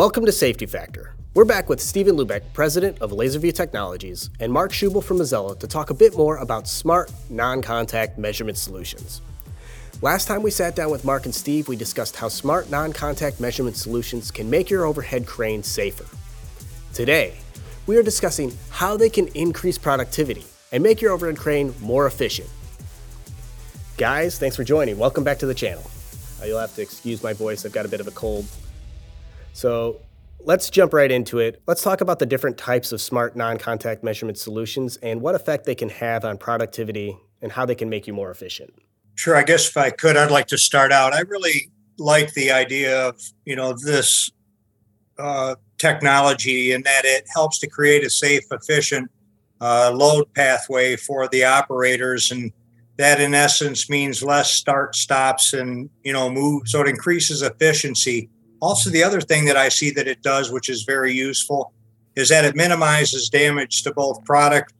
Welcome to Safety Factor. We're back with Steven Lubeck, president of LaserView Technologies, and Mark Shubel from Mazzella to talk a bit more about smart, non contact measurement solutions. Last time we sat down with Mark and Steve, we discussed how smart non contact measurement solutions can make your overhead crane safer. Today, we are discussing how they can increase productivity and make your overhead crane more efficient. Guys, thanks for joining. Welcome back to the channel. Uh, you'll have to excuse my voice, I've got a bit of a cold. So let's jump right into it. Let's talk about the different types of smart non contact measurement solutions and what effect they can have on productivity and how they can make you more efficient. Sure. I guess if I could, I'd like to start out. I really like the idea of, you know, this uh, technology and that it helps to create a safe, efficient uh, load pathway for the operators. And that in essence means less start stops and, you know, move. So it increases efficiency also, the other thing that I see that it does, which is very useful, is that it minimizes damage to both product,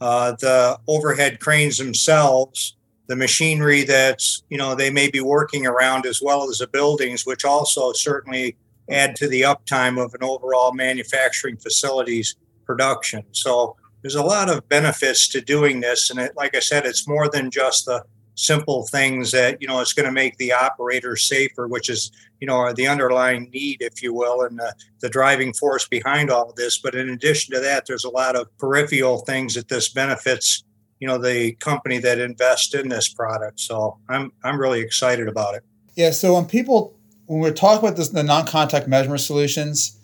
uh, the overhead cranes themselves, the machinery that's you know they may be working around, as well as the buildings, which also certainly add to the uptime of an overall manufacturing facility's production. So there's a lot of benefits to doing this, and it, like I said, it's more than just the simple things that you know it's going to make the operator safer which is you know the underlying need if you will and the, the driving force behind all of this but in addition to that there's a lot of peripheral things that this benefits you know the company that invests in this product so i'm i'm really excited about it yeah so when people when we're talking about this the non-contact measurement solutions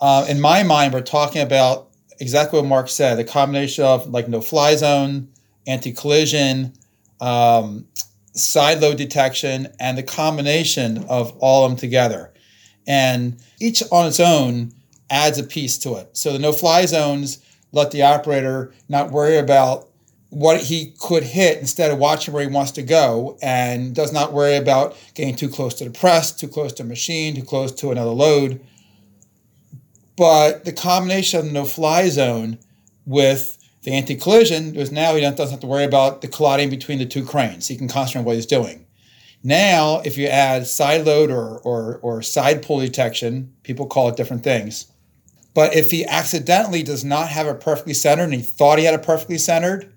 uh, in my mind we're talking about exactly what mark said the combination of like no fly zone anti-collision um, side load detection, and the combination of all of them together. And each on its own adds a piece to it. So the no fly zones let the operator not worry about what he could hit instead of watching where he wants to go and does not worry about getting too close to the press, too close to a machine, too close to another load. But the combination of the no fly zone with the anti-collision because now he doesn't have to worry about the colliding between the two cranes. He can concentrate on what he's doing. Now, if you add side load or, or, or side pull detection, people call it different things. But if he accidentally does not have it perfectly centered and he thought he had it perfectly centered,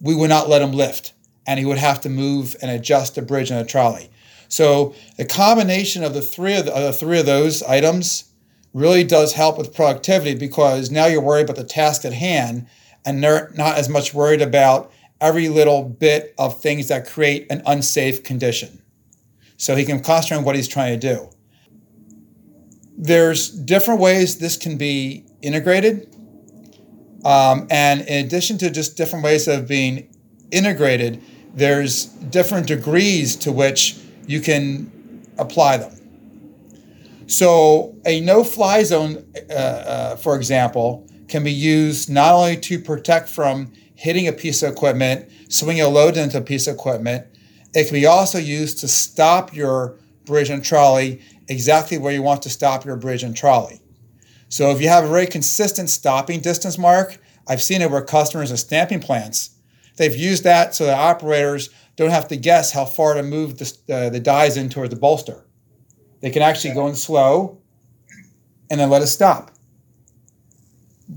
we would not let him lift and he would have to move and adjust the bridge and the trolley. So the combination of the three of the, uh, three of those items really does help with productivity because now you're worried about the task at hand and they're not as much worried about every little bit of things that create an unsafe condition. So he can concentrate on what he's trying to do. There's different ways this can be integrated. Um, and in addition to just different ways of being integrated, there's different degrees to which you can apply them. So, a no fly zone, uh, uh, for example, can be used not only to protect from hitting a piece of equipment, swinging a load into a piece of equipment, it can be also used to stop your bridge and trolley exactly where you want to stop your bridge and trolley. So, if you have a very consistent stopping distance mark, I've seen it where customers at stamping plants, they've used that so the operators don't have to guess how far to move the, uh, the dies in toward the bolster. They can actually go in slow and then let it stop.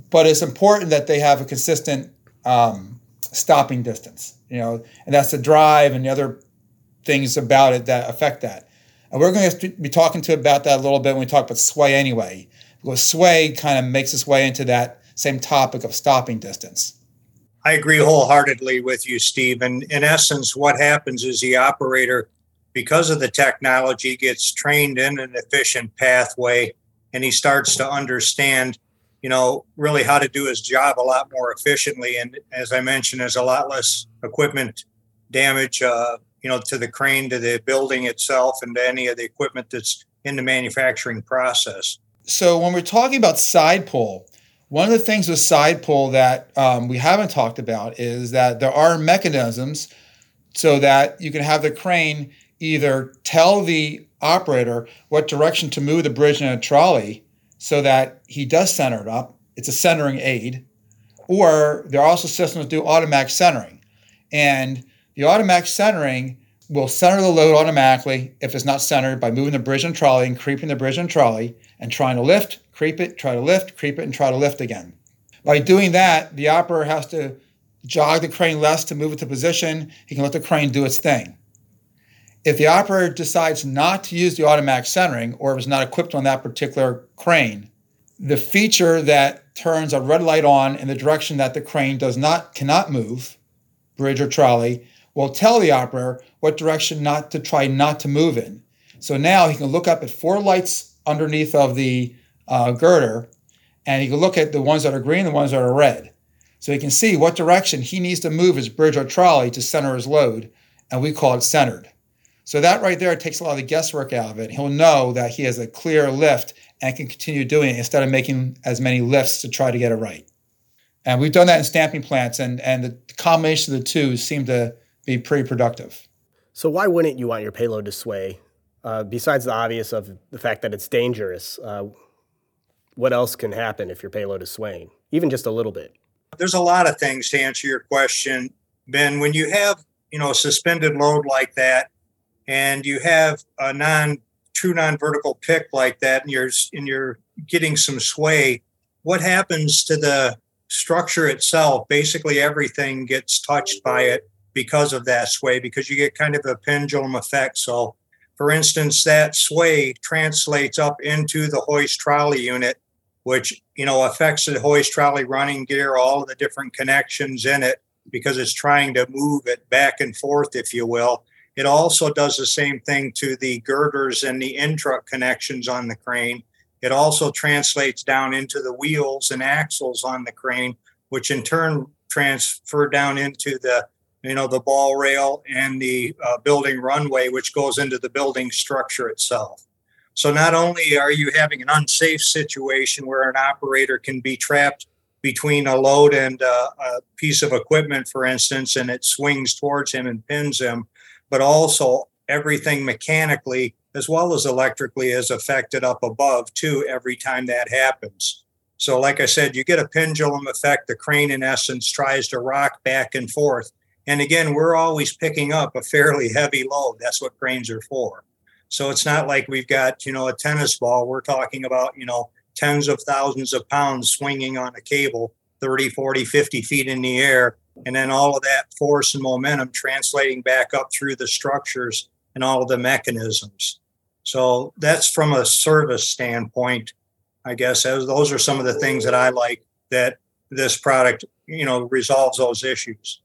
But it's important that they have a consistent um, stopping distance, you know, and that's the drive and the other things about it that affect that. And we're going to be talking to about that a little bit when we talk about sway anyway, because sway kind of makes its way into that same topic of stopping distance. I agree wholeheartedly with you, Steve. And in essence, what happens is the operator because of the technology, gets trained in an efficient pathway and he starts to understand, you know, really how to do his job a lot more efficiently. And as I mentioned, there's a lot less equipment damage, uh, you know, to the crane, to the building itself, and to any of the equipment that's in the manufacturing process. So when we're talking about side pull, one of the things with side pull that um, we haven't talked about is that there are mechanisms so that you can have the crane either tell the operator what direction to move the bridge in a trolley so that he does center it up. It's a centering aid. Or there are also systems that do automatic centering. And the automatic centering will center the load automatically if it's not centered by moving the bridge and trolley and creeping the bridge and trolley and trying to lift, creep it, try to lift, creep it, and try to lift again. By doing that, the operator has to jog the crane less to move it to position. He can let the crane do its thing. If the operator decides not to use the automatic centering or is not equipped on that particular crane, the feature that turns a red light on in the direction that the crane does not cannot move, bridge or trolley, will tell the operator what direction not to try not to move in. So now he can look up at four lights underneath of the uh, girder, and he can look at the ones that are green, the ones that are red. So he can see what direction he needs to move his bridge or trolley to center his load, and we call it centered. So that right there takes a lot of the guesswork out of it. He'll know that he has a clear lift and can continue doing it instead of making as many lifts to try to get it right. And we've done that in stamping plants, and, and the combination of the two seem to be pretty productive. So why wouldn't you want your payload to sway? Uh, besides the obvious of the fact that it's dangerous, uh, what else can happen if your payload is swaying, even just a little bit? There's a lot of things to answer your question, Ben. When you have you know a suspended load like that, and you have a non true non-vertical pick like that, and you're and you're getting some sway, what happens to the structure itself? Basically, everything gets touched by it because of that sway because you get kind of a pendulum effect. So, for instance, that sway translates up into the hoist trolley unit, which you know affects the hoist trolley running gear, all of the different connections in it because it's trying to move it back and forth, if you will. It also does the same thing to the girders and the end-truck connections on the crane. It also translates down into the wheels and axles on the crane, which in turn transfer down into the you know, the ball rail and the uh, building runway, which goes into the building structure itself. So not only are you having an unsafe situation where an operator can be trapped between a load and uh, a piece of equipment, for instance, and it swings towards him and pins him, but also everything mechanically as well as electrically is affected up above too every time that happens. So, like I said, you get a pendulum effect. The crane, in essence, tries to rock back and forth and again, we're always picking up a fairly heavy load. That's what cranes are for. So it's not like we've got, you know, a tennis ball. We're talking about, you know, tens of thousands of pounds swinging on a cable 30, 40, 50 feet in the air. And then all of that force and momentum translating back up through the structures and all of the mechanisms. So that's from a service standpoint, I guess. Those are some of the things that I like that this product, you know, resolves those issues.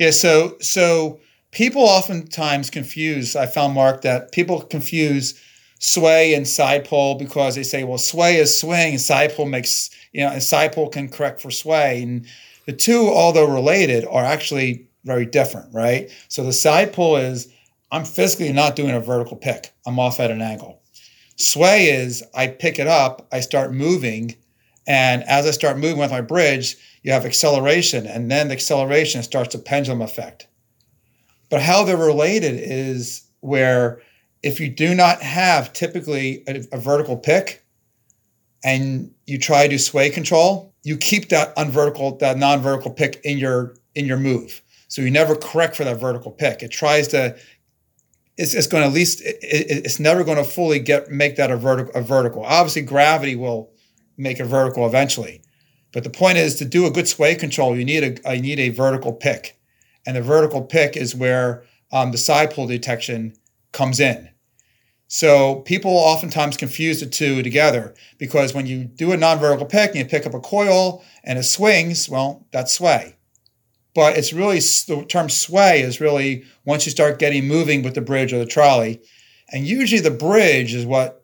Yeah, so so people oftentimes confuse. I found Mark that people confuse sway and side pull because they say, well, sway is swing, and side pull makes you know, and side pull can correct for sway, and the two, although related, are actually very different, right? So the side pull is I'm physically not doing a vertical pick. I'm off at an angle. Sway is I pick it up, I start moving, and as I start moving with my bridge, you have acceleration, and then the acceleration starts a pendulum effect. But how they're related is where if you do not have typically a, a vertical pick and you try to sway control, you keep that unvertical, that non-vertical pick in your in your move. So you never correct for that vertical pick. It tries to it's, it's going to at least it, it's never going to fully get make that a vertical a vertical. Obviously, gravity will make it vertical eventually, but the point is to do a good sway control, you need a you need a vertical pick, and the vertical pick is where um, the side pull detection comes in. So people oftentimes confuse the two together because when you do a non-vertical pick and you pick up a coil and it swings, well, that's sway. But it's really the term sway is really once you start getting moving with the bridge or the trolley, and usually the bridge is what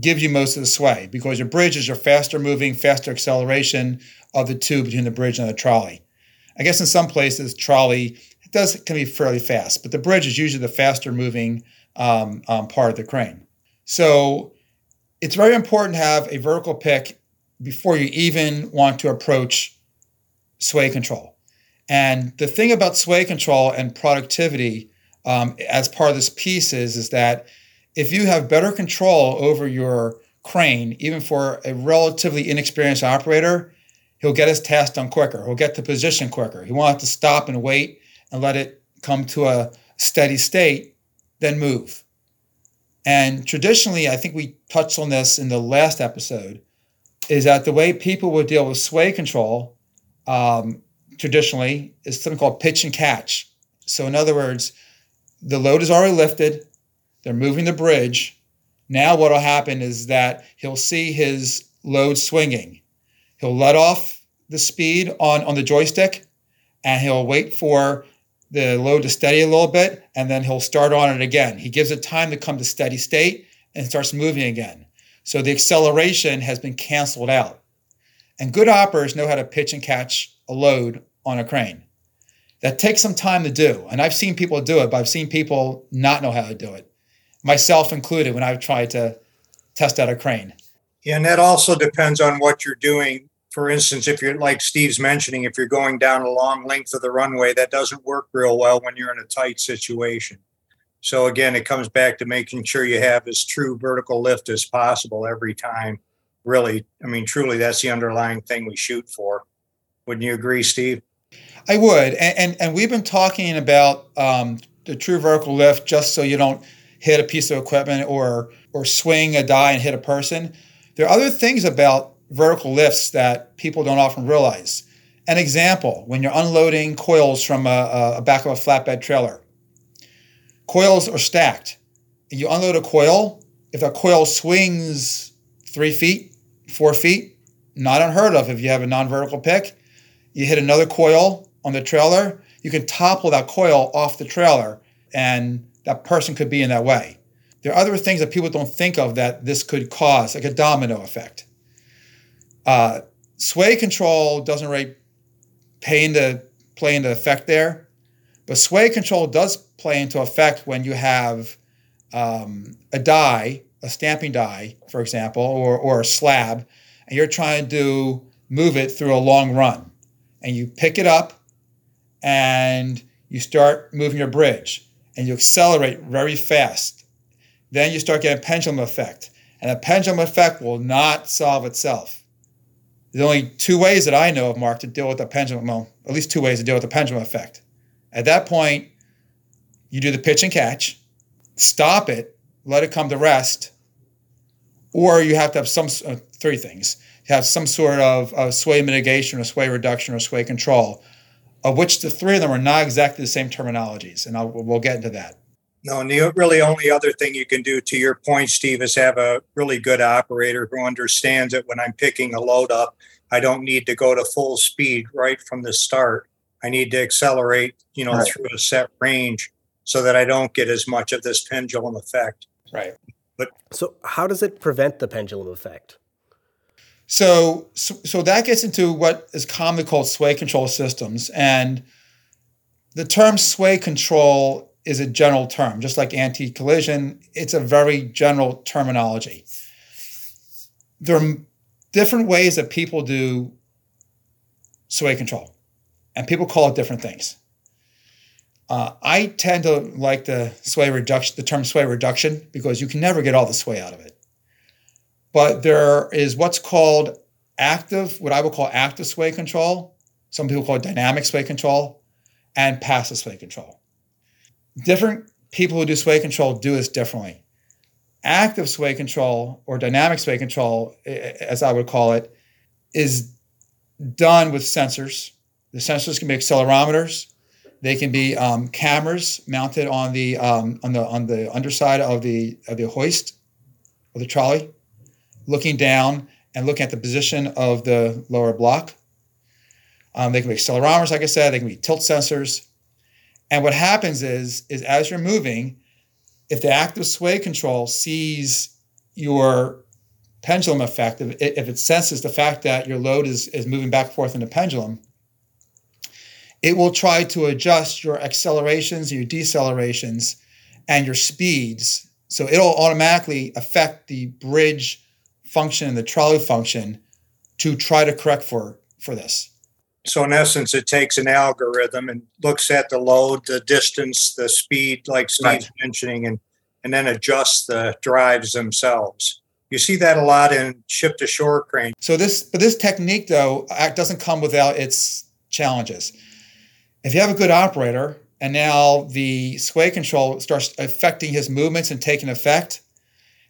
gives you most of the sway because your bridge is your faster moving, faster acceleration of the two between the bridge and the trolley. I guess in some places, trolley does can be fairly fast, but the bridge is usually the faster moving um, um, part of the crane. So it's very important to have a vertical pick before you even want to approach sway control. And the thing about sway control and productivity um, as part of this piece is, is that if you have better control over your crane, even for a relatively inexperienced operator, he'll get his task done quicker. He'll get to position quicker. He won't have to stop and wait and let it come to a steady state, then move. And traditionally, I think we touched on this in the last episode, is that the way people would deal with sway control um, traditionally is something called pitch and catch. So, in other words, the load is already lifted, they're moving the bridge. Now, what will happen is that he'll see his load swinging. He'll let off the speed on, on the joystick and he'll wait for the load to steady a little bit and then he'll start on it again. He gives it time to come to steady state and starts moving again. So the acceleration has been canceled out. And good operators know how to pitch and catch a load on a crane. That takes some time to do. And I've seen people do it, but I've seen people not know how to do it, myself included, when I've tried to test out a crane. Yeah, and that also depends on what you're doing. For instance, if you're like Steve's mentioning, if you're going down a long length of the runway, that doesn't work real well when you're in a tight situation. So again, it comes back to making sure you have as true vertical lift as possible every time. Really, I mean, truly, that's the underlying thing we shoot for. Wouldn't you agree, Steve? I would, and and, and we've been talking about um, the true vertical lift just so you don't hit a piece of equipment or or swing a die and hit a person. There are other things about vertical lifts that people don't often realize. An example: when you're unloading coils from a, a back of a flatbed trailer coils are stacked. You unload a coil. If a coil swings three feet, four feet, not unheard of if you have a non-vertical pick. You hit another coil on the trailer, you can topple that coil off the trailer and that person could be in that way. There are other things that people don't think of that this could cause, like a domino effect. Uh, sway control doesn't really pay into play into effect there, but sway control does play into effect when you have um, a die, a stamping die, for example, or, or a slab, and you're trying to move it through a long run. And you pick it up and you start moving your bridge and you accelerate very fast. Then you start getting pendulum effect. And a pendulum effect will not solve itself. There's only two ways that I know of, Mark, to deal with the pendulum. Well, at least two ways to deal with the pendulum effect. At that point, you do the pitch and catch, stop it, let it come to rest, or you have to have some uh, three things. You have some sort of, of sway mitigation or sway reduction or sway control, of which the three of them are not exactly the same terminologies, and I'll, we'll get into that. No, and the really only other thing you can do, to your point, Steve, is have a really good operator who understands that when I'm picking a load up, I don't need to go to full speed right from the start. I need to accelerate, you know, right. through a set range so that I don't get as much of this pendulum effect. Right. But so how does it prevent the pendulum effect? So, so, so that gets into what is commonly called sway control systems, and the term sway control is a general term, just like anti-collision. It's a very general terminology. There are different ways that people do sway control, and people call it different things. Uh, I tend to like the sway reduction, the term sway reduction, because you can never get all the sway out of it. But there is what's called active, what I would call active sway control. Some people call it dynamic sway control, and passive sway control. Different people who do sway control do this differently. Active sway control or dynamic sway control, as I would call it, is done with sensors. The sensors can be accelerometers, they can be um, cameras mounted on the um, on the on the underside of the of the hoist of the trolley, looking down and looking at the position of the lower block. Um, they can be accelerometers, like I said. They can be tilt sensors. And what happens is is as you're moving, if the active sway control sees your pendulum effect, if it, if it senses the fact that your load is, is moving back and forth in the pendulum, it will try to adjust your accelerations, your decelerations, and your speeds. So it'll automatically affect the bridge function and the trolley function to try to correct for, for this. So in essence, it takes an algorithm and looks at the load, the distance, the speed, like Steve's right. mentioning, and and then adjusts the drives themselves. You see that a lot in ship to shore crane. So this, but this technique though doesn't come without its challenges. If you have a good operator and now the sway control starts affecting his movements and taking effect,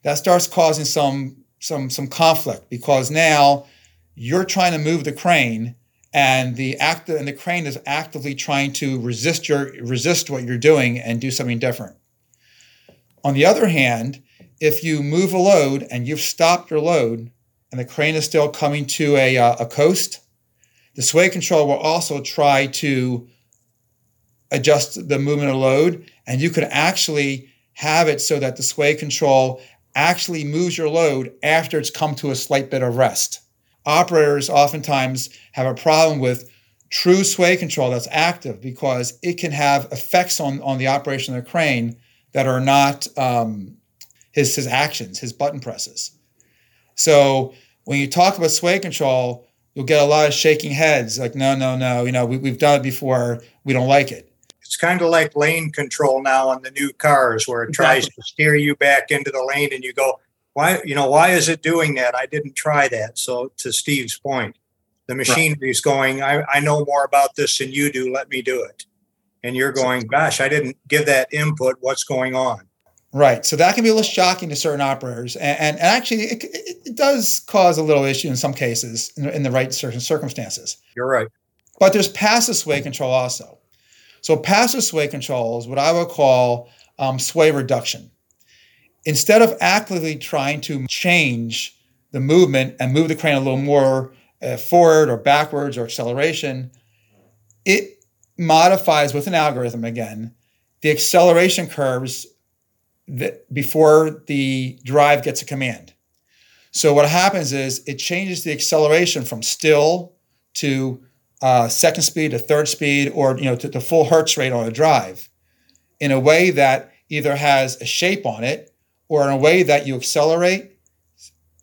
that starts causing some some some conflict because now you're trying to move the crane and the act and the crane is actively trying to resist your resist what you're doing and do something different. On the other hand, if you move a load and you've stopped your load and the crane is still coming to a, uh, a coast, the sway control will also try to adjust the movement of load and you could actually have it so that the sway control actually moves your load after it's come to a slight bit of rest. Operators oftentimes have a problem with true sway control that's active because it can have effects on, on the operation of the crane that are not um, his, his actions, his button presses. So when you talk about sway control, you'll get a lot of shaking heads like, no, no, no, you know, we, we've done it before, we don't like it it's kind of like lane control now on the new cars where it tries to steer you back into the lane and you go why you know why is it doing that? I didn't try that. So to steve's point the machinery right. is going I, I know more about this than you do let me do it. And you're going gosh i didn't give that input what's going on? Right so that can be a little shocking to certain operators and, and, and actually it, it, does cause a little issue in some cases in, in the right certain circumstances. You're right. But there's passive sway control also so passive sway control is what I would call um, sway reduction. Instead of actively trying to change the movement and move the crane a little more uh, forward or backwards or acceleration, it modifies with an algorithm again the acceleration curves that before the drive gets a command. So what happens is it changes the acceleration from still to uh, second speed to third speed or you know to the full hertz rate on a drive in a way that either has a shape on it or in a way that you accelerate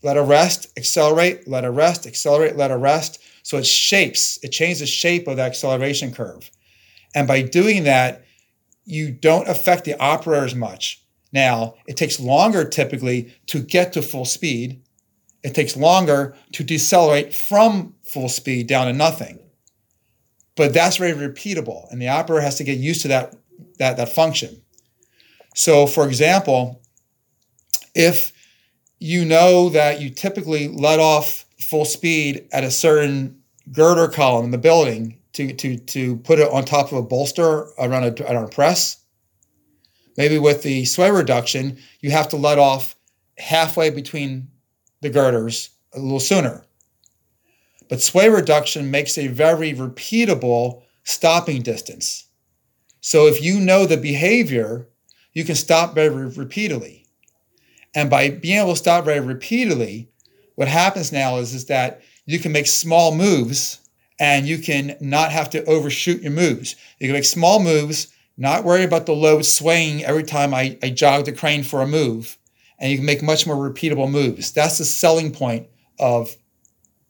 let it rest accelerate let it rest accelerate let it rest. So it shapes it changes the shape of the acceleration curve. And by doing that you don't affect the operator as much. Now it takes longer typically to get to full speed. It takes longer to decelerate from full speed down to nothing but that's very repeatable and the operator has to get used to that that that function. So for example if you know that you typically let off full speed at a certain girder column in the building to, to, to put it on top of a bolster around a, around a press maybe with the sway reduction you have to let off halfway between the girders a little sooner but sway reduction makes a very repeatable stopping distance. So if you know the behavior, you can stop very repeatedly. And by being able to stop very repeatedly, what happens now is, is that you can make small moves and you can not have to overshoot your moves. You can make small moves, not worry about the load swaying every time I, I jog the crane for a move, and you can make much more repeatable moves. That's the selling point of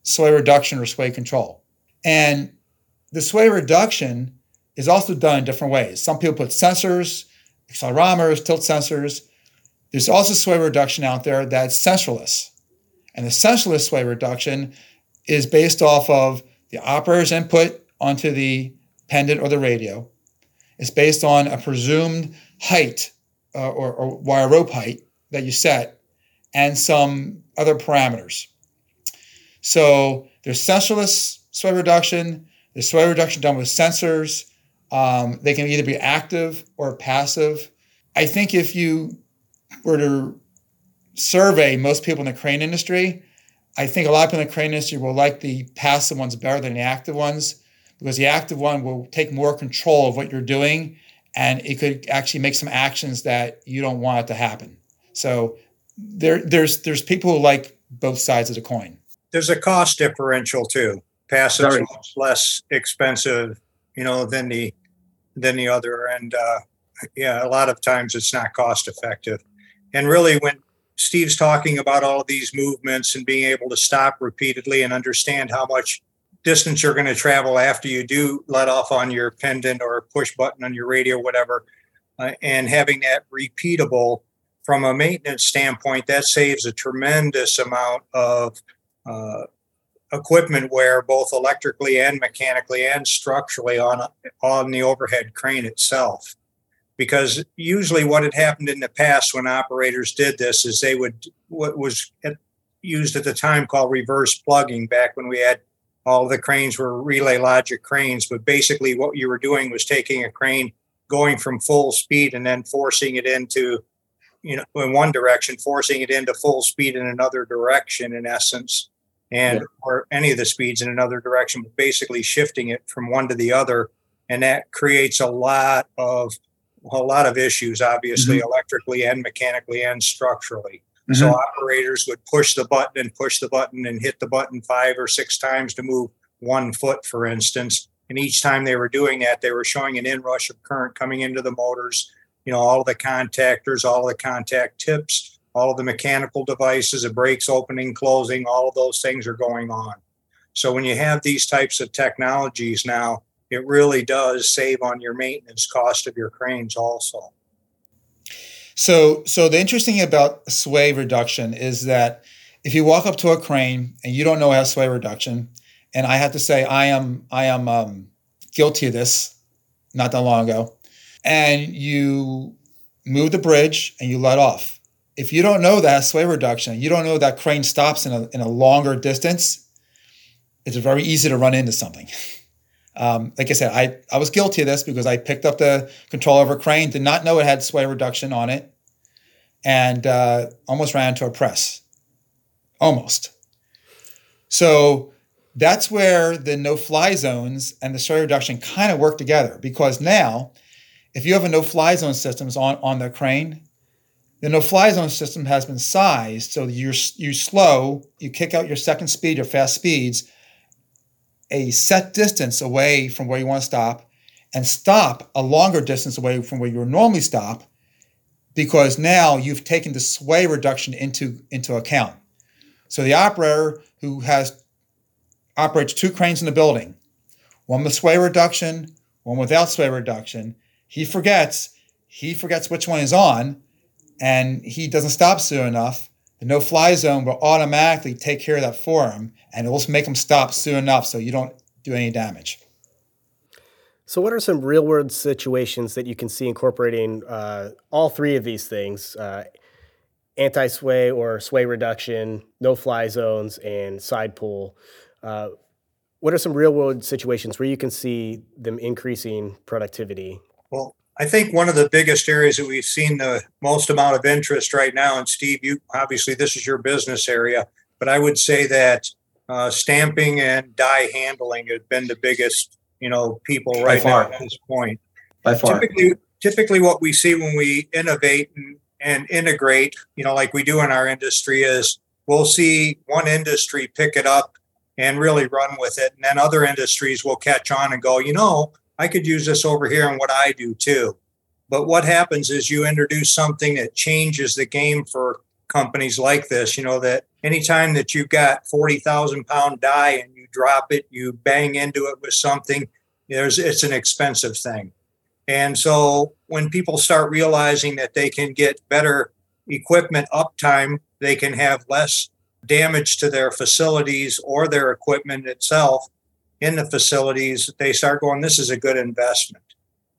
sway reduction or sway control. And the sway reduction is also done in different ways. Some people put sensors, accelerometers, tilt sensors. There's also sway reduction out there that's sensorless. And the sensorless sway reduction is based off of the operator's input onto the pendant or the radio. It's based on a presumed height uh, or, or wire rope height that you set and some other parameters. So there's sensorless sway reduction. There's sway reduction done with sensors. Um, they can either be active or passive. I think if you were to survey most people in the crane industry, I think a lot of people in the crane industry will like the passive ones better than the active ones because the active one will take more control of what you're doing and it could actually make some actions that you don't want it to happen. So there, there's there's people who like both sides of the coin there's a cost differential too. Passive is less expensive, you know, than the than the other, and uh, yeah, a lot of times it's not cost effective. And really, when Steve's talking about all of these movements and being able to stop repeatedly and understand how much distance you're going to travel after you do let off on your pendant or push button on your radio, whatever, uh, and having that repeatable from a maintenance standpoint, that saves a tremendous amount of uh, equipment wear, both electrically and mechanically and structurally on on the overhead crane itself. Because usually, what had happened in the past when operators did this is they would what was used at the time called reverse plugging back when we had all the cranes were relay logic cranes but basically what you were doing was taking a crane going from full speed and then forcing it into you know in one direction forcing it into full speed in another direction in essence and yeah. or any of the speeds in another direction but basically shifting it from one to the other and that creates a lot of a lot of issues obviously mm-hmm. electrically and mechanically and structurally mm-hmm. so operators would push the button and push the button and hit the button five or six times to move one foot for instance and each time they were doing that they were showing an inrush of current coming into the motors you know, all the contactors, all the contact tips, all of the mechanical devices, the brakes opening, closing, all of those things are going on. So when you have these types of technologies now, it really does save on your maintenance cost of your cranes also. So, so the interesting about sway reduction is that if you walk up to a crane and you don't know how sway reduction, and I have to say I am I am um, guilty of this not that long ago and you move the bridge and you let off. If you don't know that sway reduction, you don't know that crane stops in a, in a longer distance, it's very easy to run into something. Um, like I said, I, I was guilty of this because I picked up the control over crane, did not know it had sway reduction on it, and uh, almost ran into a press. Almost. So that's where the no fly zones and the sway reduction kind of work together because now if you have a no-fly zone system on, on the crane, the no-fly zone system has been sized so you're you slow, you kick out your second speed or fast speeds a set distance away from where you want to stop and stop a longer distance away from where you would normally stop because now you've taken the sway reduction into, into account. So the operator who has operates two cranes in the building, one with sway reduction, one without sway reduction, he forgets, he forgets which one is on, and he doesn't stop soon enough. The no fly zone will automatically take care of that for him, and it will make him stop soon enough so you don't do any damage. So, what are some real world situations that you can see incorporating uh, all three of these things uh, anti sway or sway reduction, no fly zones, and side pull? Uh, what are some real world situations where you can see them increasing productivity well, I think one of the biggest areas that we've seen the most amount of interest right now, and Steve, you obviously this is your business area, but I would say that uh, stamping and die handling have been the biggest, you know, people right now at this point. By far. Typically, typically what we see when we innovate and, and integrate, you know, like we do in our industry, is we'll see one industry pick it up and really run with it, and then other industries will catch on and go, you know, I could use this over here in what I do too. But what happens is you introduce something that changes the game for companies like this. You know, that anytime that you've got 40,000 pound die and you drop it, you bang into it with something, there's, it's an expensive thing. And so when people start realizing that they can get better equipment uptime, they can have less damage to their facilities or their equipment itself in the facilities, they start going, this is a good investment.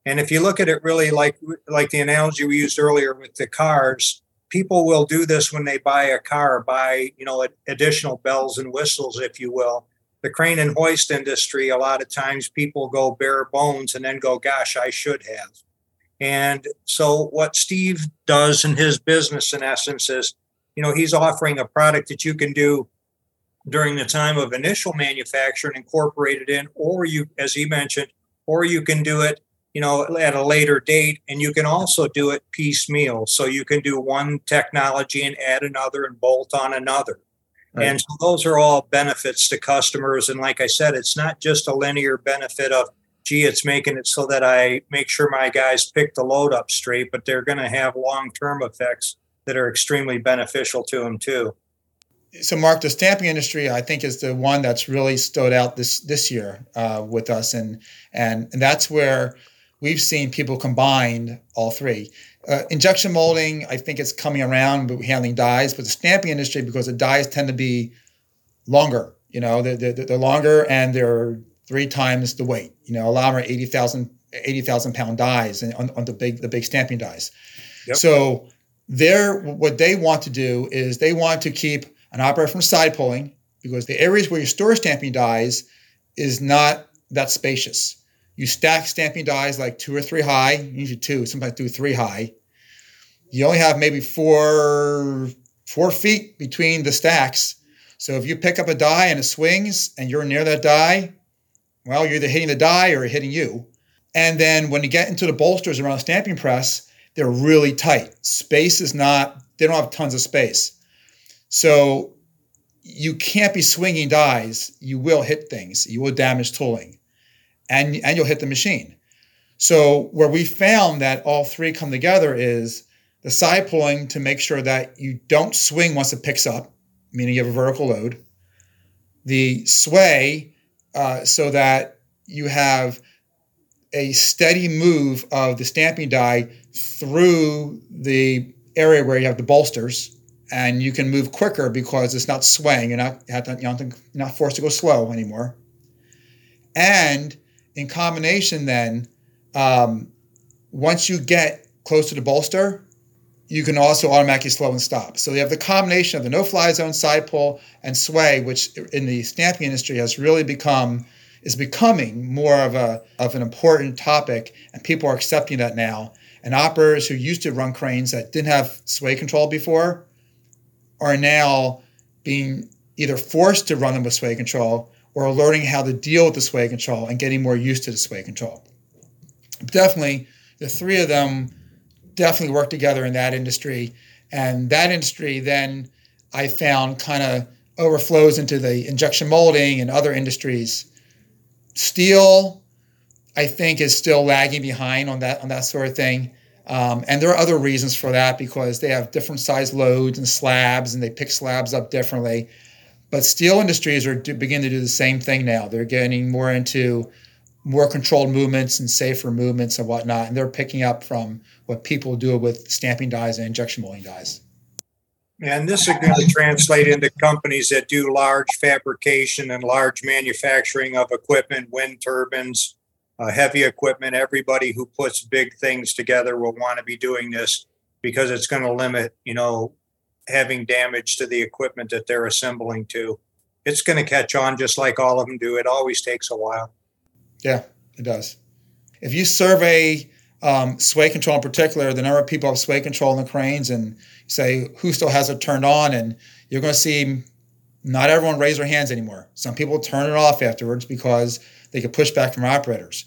And if you look at it really like like the analogy we used earlier with the cars, people will do this when they buy a car, buy, you know, additional bells and whistles, if you will. The crane and hoist industry, a lot of times people go bare bones and then go, gosh, I should have. And so what Steve does in his business, in essence, is, you know, he's offering a product that you can do during the time of initial manufacture and incorporate it in, or you, as he mentioned, or you can do it, you know, at a later date, and you can also do it piecemeal. So you can do one technology and add another and bolt on another. Right. And so those are all benefits to customers. And like I said, it's not just a linear benefit of, gee, it's making it so that I make sure my guys pick the load up straight, but they're going to have long term effects that are extremely beneficial to them too so Mark, the stamping industry, I think, is the one that's really stood out this this year uh, with us, and and and that's where we've seen people combine all three. Uh, injection molding, I think it's coming around, but handling dies. But the stamping industry, because the dies tend to be longer, you know, they're, they're, they're longer and they're three times the weight. You know, a lot of them are 80,000 80, pound dies on, on the big the big stamping dies. Yep. So they're what they want to do is they want to keep an operator from side pulling because the areas where you store stamping dies is not that spacious. You stack stamping dies like two or three high, usually two, sometimes do three high. You only have maybe four four feet between the stacks. So if you pick up a die and it swings and you're near that die, well, you're either hitting the die or hitting you. And then when you get into the bolsters around the stamping press, they're really tight. Space is not, they don't have tons of space. So you can't be swinging dies. You will hit things. You will damage tooling, and and you'll hit the machine. So where we found that all three come together is the side pulling to make sure that you don't swing once it picks up, meaning you have a vertical load. The sway, uh, so that you have a steady move of the stamping die through the area where you have the bolsters and you can move quicker because it's not swaying. You're not, not, you're not forced to go slow anymore. And in combination, then, um, once you get close to the bolster, you can also automatically slow and stop. So you have the combination of the no-fly zone, side pull, and sway, which in the stamping industry has really become is becoming more of a of an important topic, and people are accepting that now. And operators who used to run cranes that didn't have sway control before are now being either forced to run them with sway control or learning how to deal with the sway control and getting more used to the sway control. Definitely, the three of them definitely work together in that industry. And that industry then I found kind of overflows into the injection molding and other industries. Steel, I think, is still lagging behind on that on that sort of thing. Um, and there are other reasons for that because they have different size loads and slabs and they pick slabs up differently. But steel industries are do, to do the same thing now. They're getting more into more controlled movements and safer movements and whatnot. And they're picking up from what people do with stamping dies and injection molding dies. And this is going to translate into companies that do large fabrication and large manufacturing of equipment, wind turbines, uh, heavy equipment, everybody who puts big things together will want to be doing this because it's going to limit, you know, having damage to the equipment that they're assembling to. It's going to catch on just like all of them do. It always takes a while. Yeah, it does. If you survey um, sway control in particular, the number of people have sway control in the cranes and say who still has it turned on, and you're going to see not everyone raise their hands anymore. Some people turn it off afterwards because they could push back from operators.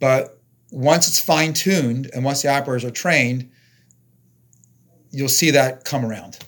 But once it's fine tuned and once the operators are trained, you'll see that come around.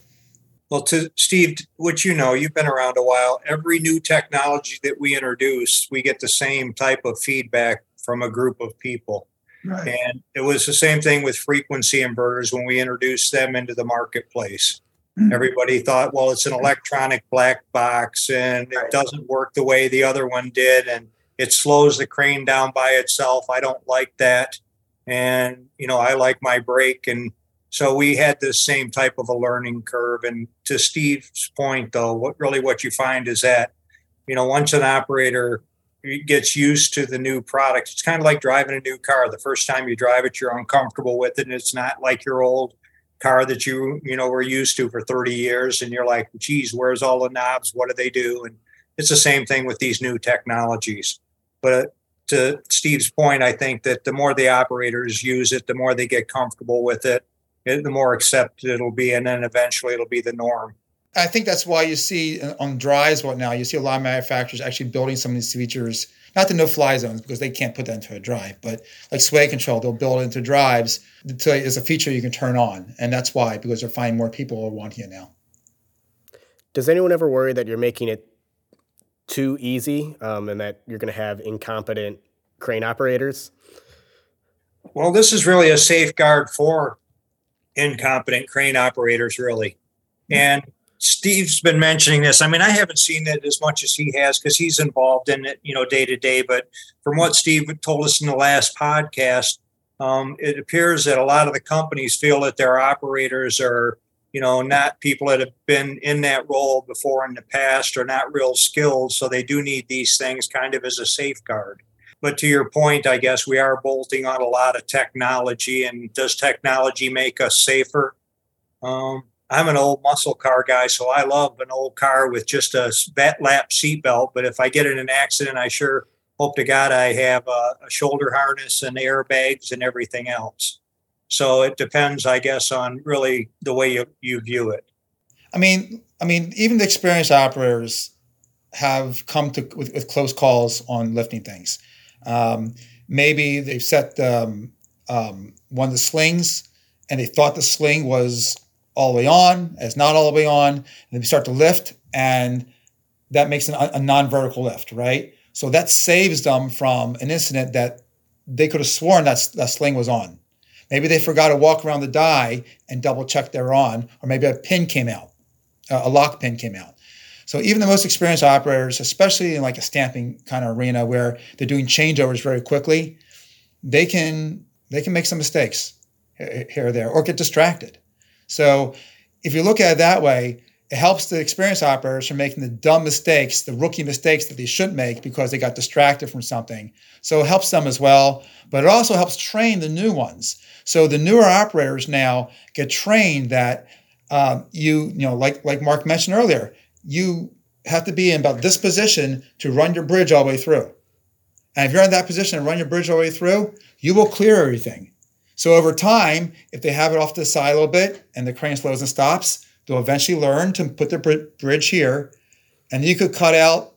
Well, to Steve, what you know, you've been around a while. Every new technology that we introduce, we get the same type of feedback from a group of people. Right. And it was the same thing with frequency inverters when we introduced them into the marketplace. Mm-hmm. Everybody thought, well, it's an electronic black box and it doesn't work the way the other one did. And it slows the crane down by itself. I don't like that. And, you know, I like my brake. And so we had this same type of a learning curve. And to Steve's point, though, what really what you find is that, you know, once an operator gets used to the new product, it's kind of like driving a new car. The first time you drive it, you're uncomfortable with it. And it's not like your old car that you, you know, were used to for 30 years. And you're like, geez, where's all the knobs? What do they do? And it's the same thing with these new technologies. But to Steve's point, I think that the more the operators use it, the more they get comfortable with it, the more accepted it'll be, and then eventually it'll be the norm. I think that's why you see uh, on drives what now you see a lot of manufacturers actually building some of these features, not the no-fly zones because they can't put that into a drive, but like sway control, they'll build it into drives so as a feature you can turn on, and that's why because they're finding more people are wanting it now. Does anyone ever worry that you're making it too easy um, and that you're going to have incompetent crane operators? Well, this is really a safeguard for incompetent crane operators, really. And Steve's been mentioning this. I mean, I haven't seen it as much as he has because he's involved in it, you know, day to day. But from what Steve told us in the last podcast, um, it appears that a lot of the companies feel that their operators are, you know, not people that have been in that role before in the past or not real skilled. So they do need these things kind of as a safeguard. But to your point, I guess we are bolting on a lot of technology. And does technology make us safer? Um, I'm an old muscle car guy, so I love an old car with just a vet lap seatbelt. But if I get in an accident, I sure hope to God I have a, a shoulder harness and airbags and everything else. So it depends, I guess, on really the way you, you view it. I mean, I mean, even the experienced operators have come to with, with close calls on lifting things. Um, maybe they've set um, um, one of the slings and they thought the sling was all the way on, it's not all the way on, and they start to lift, and that makes an, a non-vertical lift, right? So that saves them from an incident that they could have sworn that that sling was on. Maybe they forgot to walk around the die and double check they're on, or maybe a pin came out, a lock pin came out. So even the most experienced operators, especially in like a stamping kind of arena where they're doing changeovers very quickly, they can they can make some mistakes here or there or get distracted. So if you look at it that way, it helps the experienced operators from making the dumb mistakes, the rookie mistakes that they shouldn't make because they got distracted from something. So it helps them as well, but it also helps train the new ones. So the newer operators now get trained that um, you, you know, like like Mark mentioned earlier, you have to be in about this position to run your bridge all the way through. And if you're in that position and run your bridge all the way through, you will clear everything. So over time, if they have it off to the side a little bit and the crane slows and stops, they'll eventually learn to put the bridge here. And you could cut out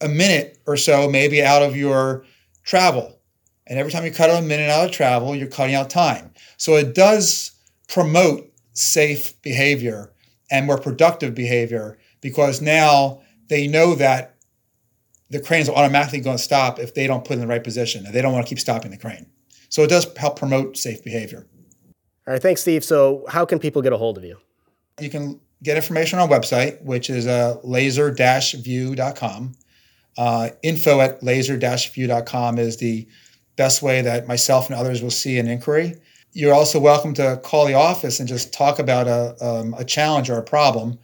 a minute or so, maybe out of your travel. And every time you cut out a minute out of travel, you're cutting out time. So it does promote safe behavior and more productive behavior because now they know that the cranes automatically going to stop if they don't put in the right position and they don't want to keep stopping the crane. So it does help promote safe behavior. All right, thanks, Steve. So, how can people get a hold of you? You can get information on our website, which is uh, laser-view.com. Uh, info at laser-view.com is the best way that myself and others will see an inquiry. You're also welcome to call the office and just talk about a, um, a challenge or a problem.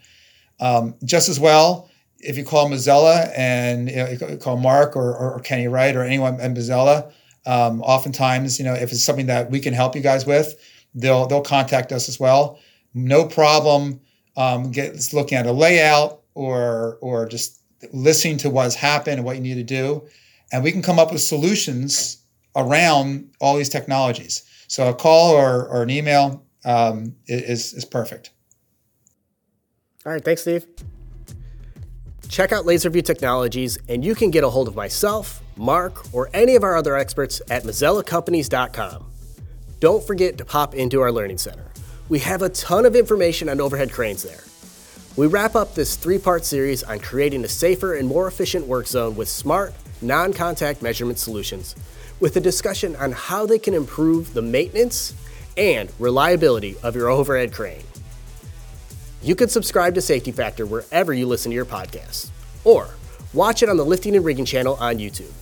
Um, just as well, if you call Mazzella and you, know, you call Mark or, or, Kenny Wright or anyone at Mazzella, um, oftentimes, you know, if it's something that we can help you guys with, they'll they'll contact us as well. No problem. Um, get looking at a layout or or just listening to what's happened and what you need to do, and we can come up with solutions around all these technologies. So a call or, or an email um, is is perfect. All right, thanks, Steve. Check out LaserView Technologies, and you can get a hold of myself Mark, or any of our other experts at MazzellaCompanies.com. Don't forget to pop into our Learning Center. We have a ton of information on overhead cranes there. We wrap up this three part series on creating a safer and more efficient work zone with smart, non contact measurement solutions, with a discussion on how they can improve the maintenance and reliability of your overhead crane. You can subscribe to Safety Factor wherever you listen to your podcasts, or watch it on the Lifting and Rigging channel on YouTube.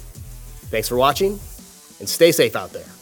Thanks for watching, and stay safe out there.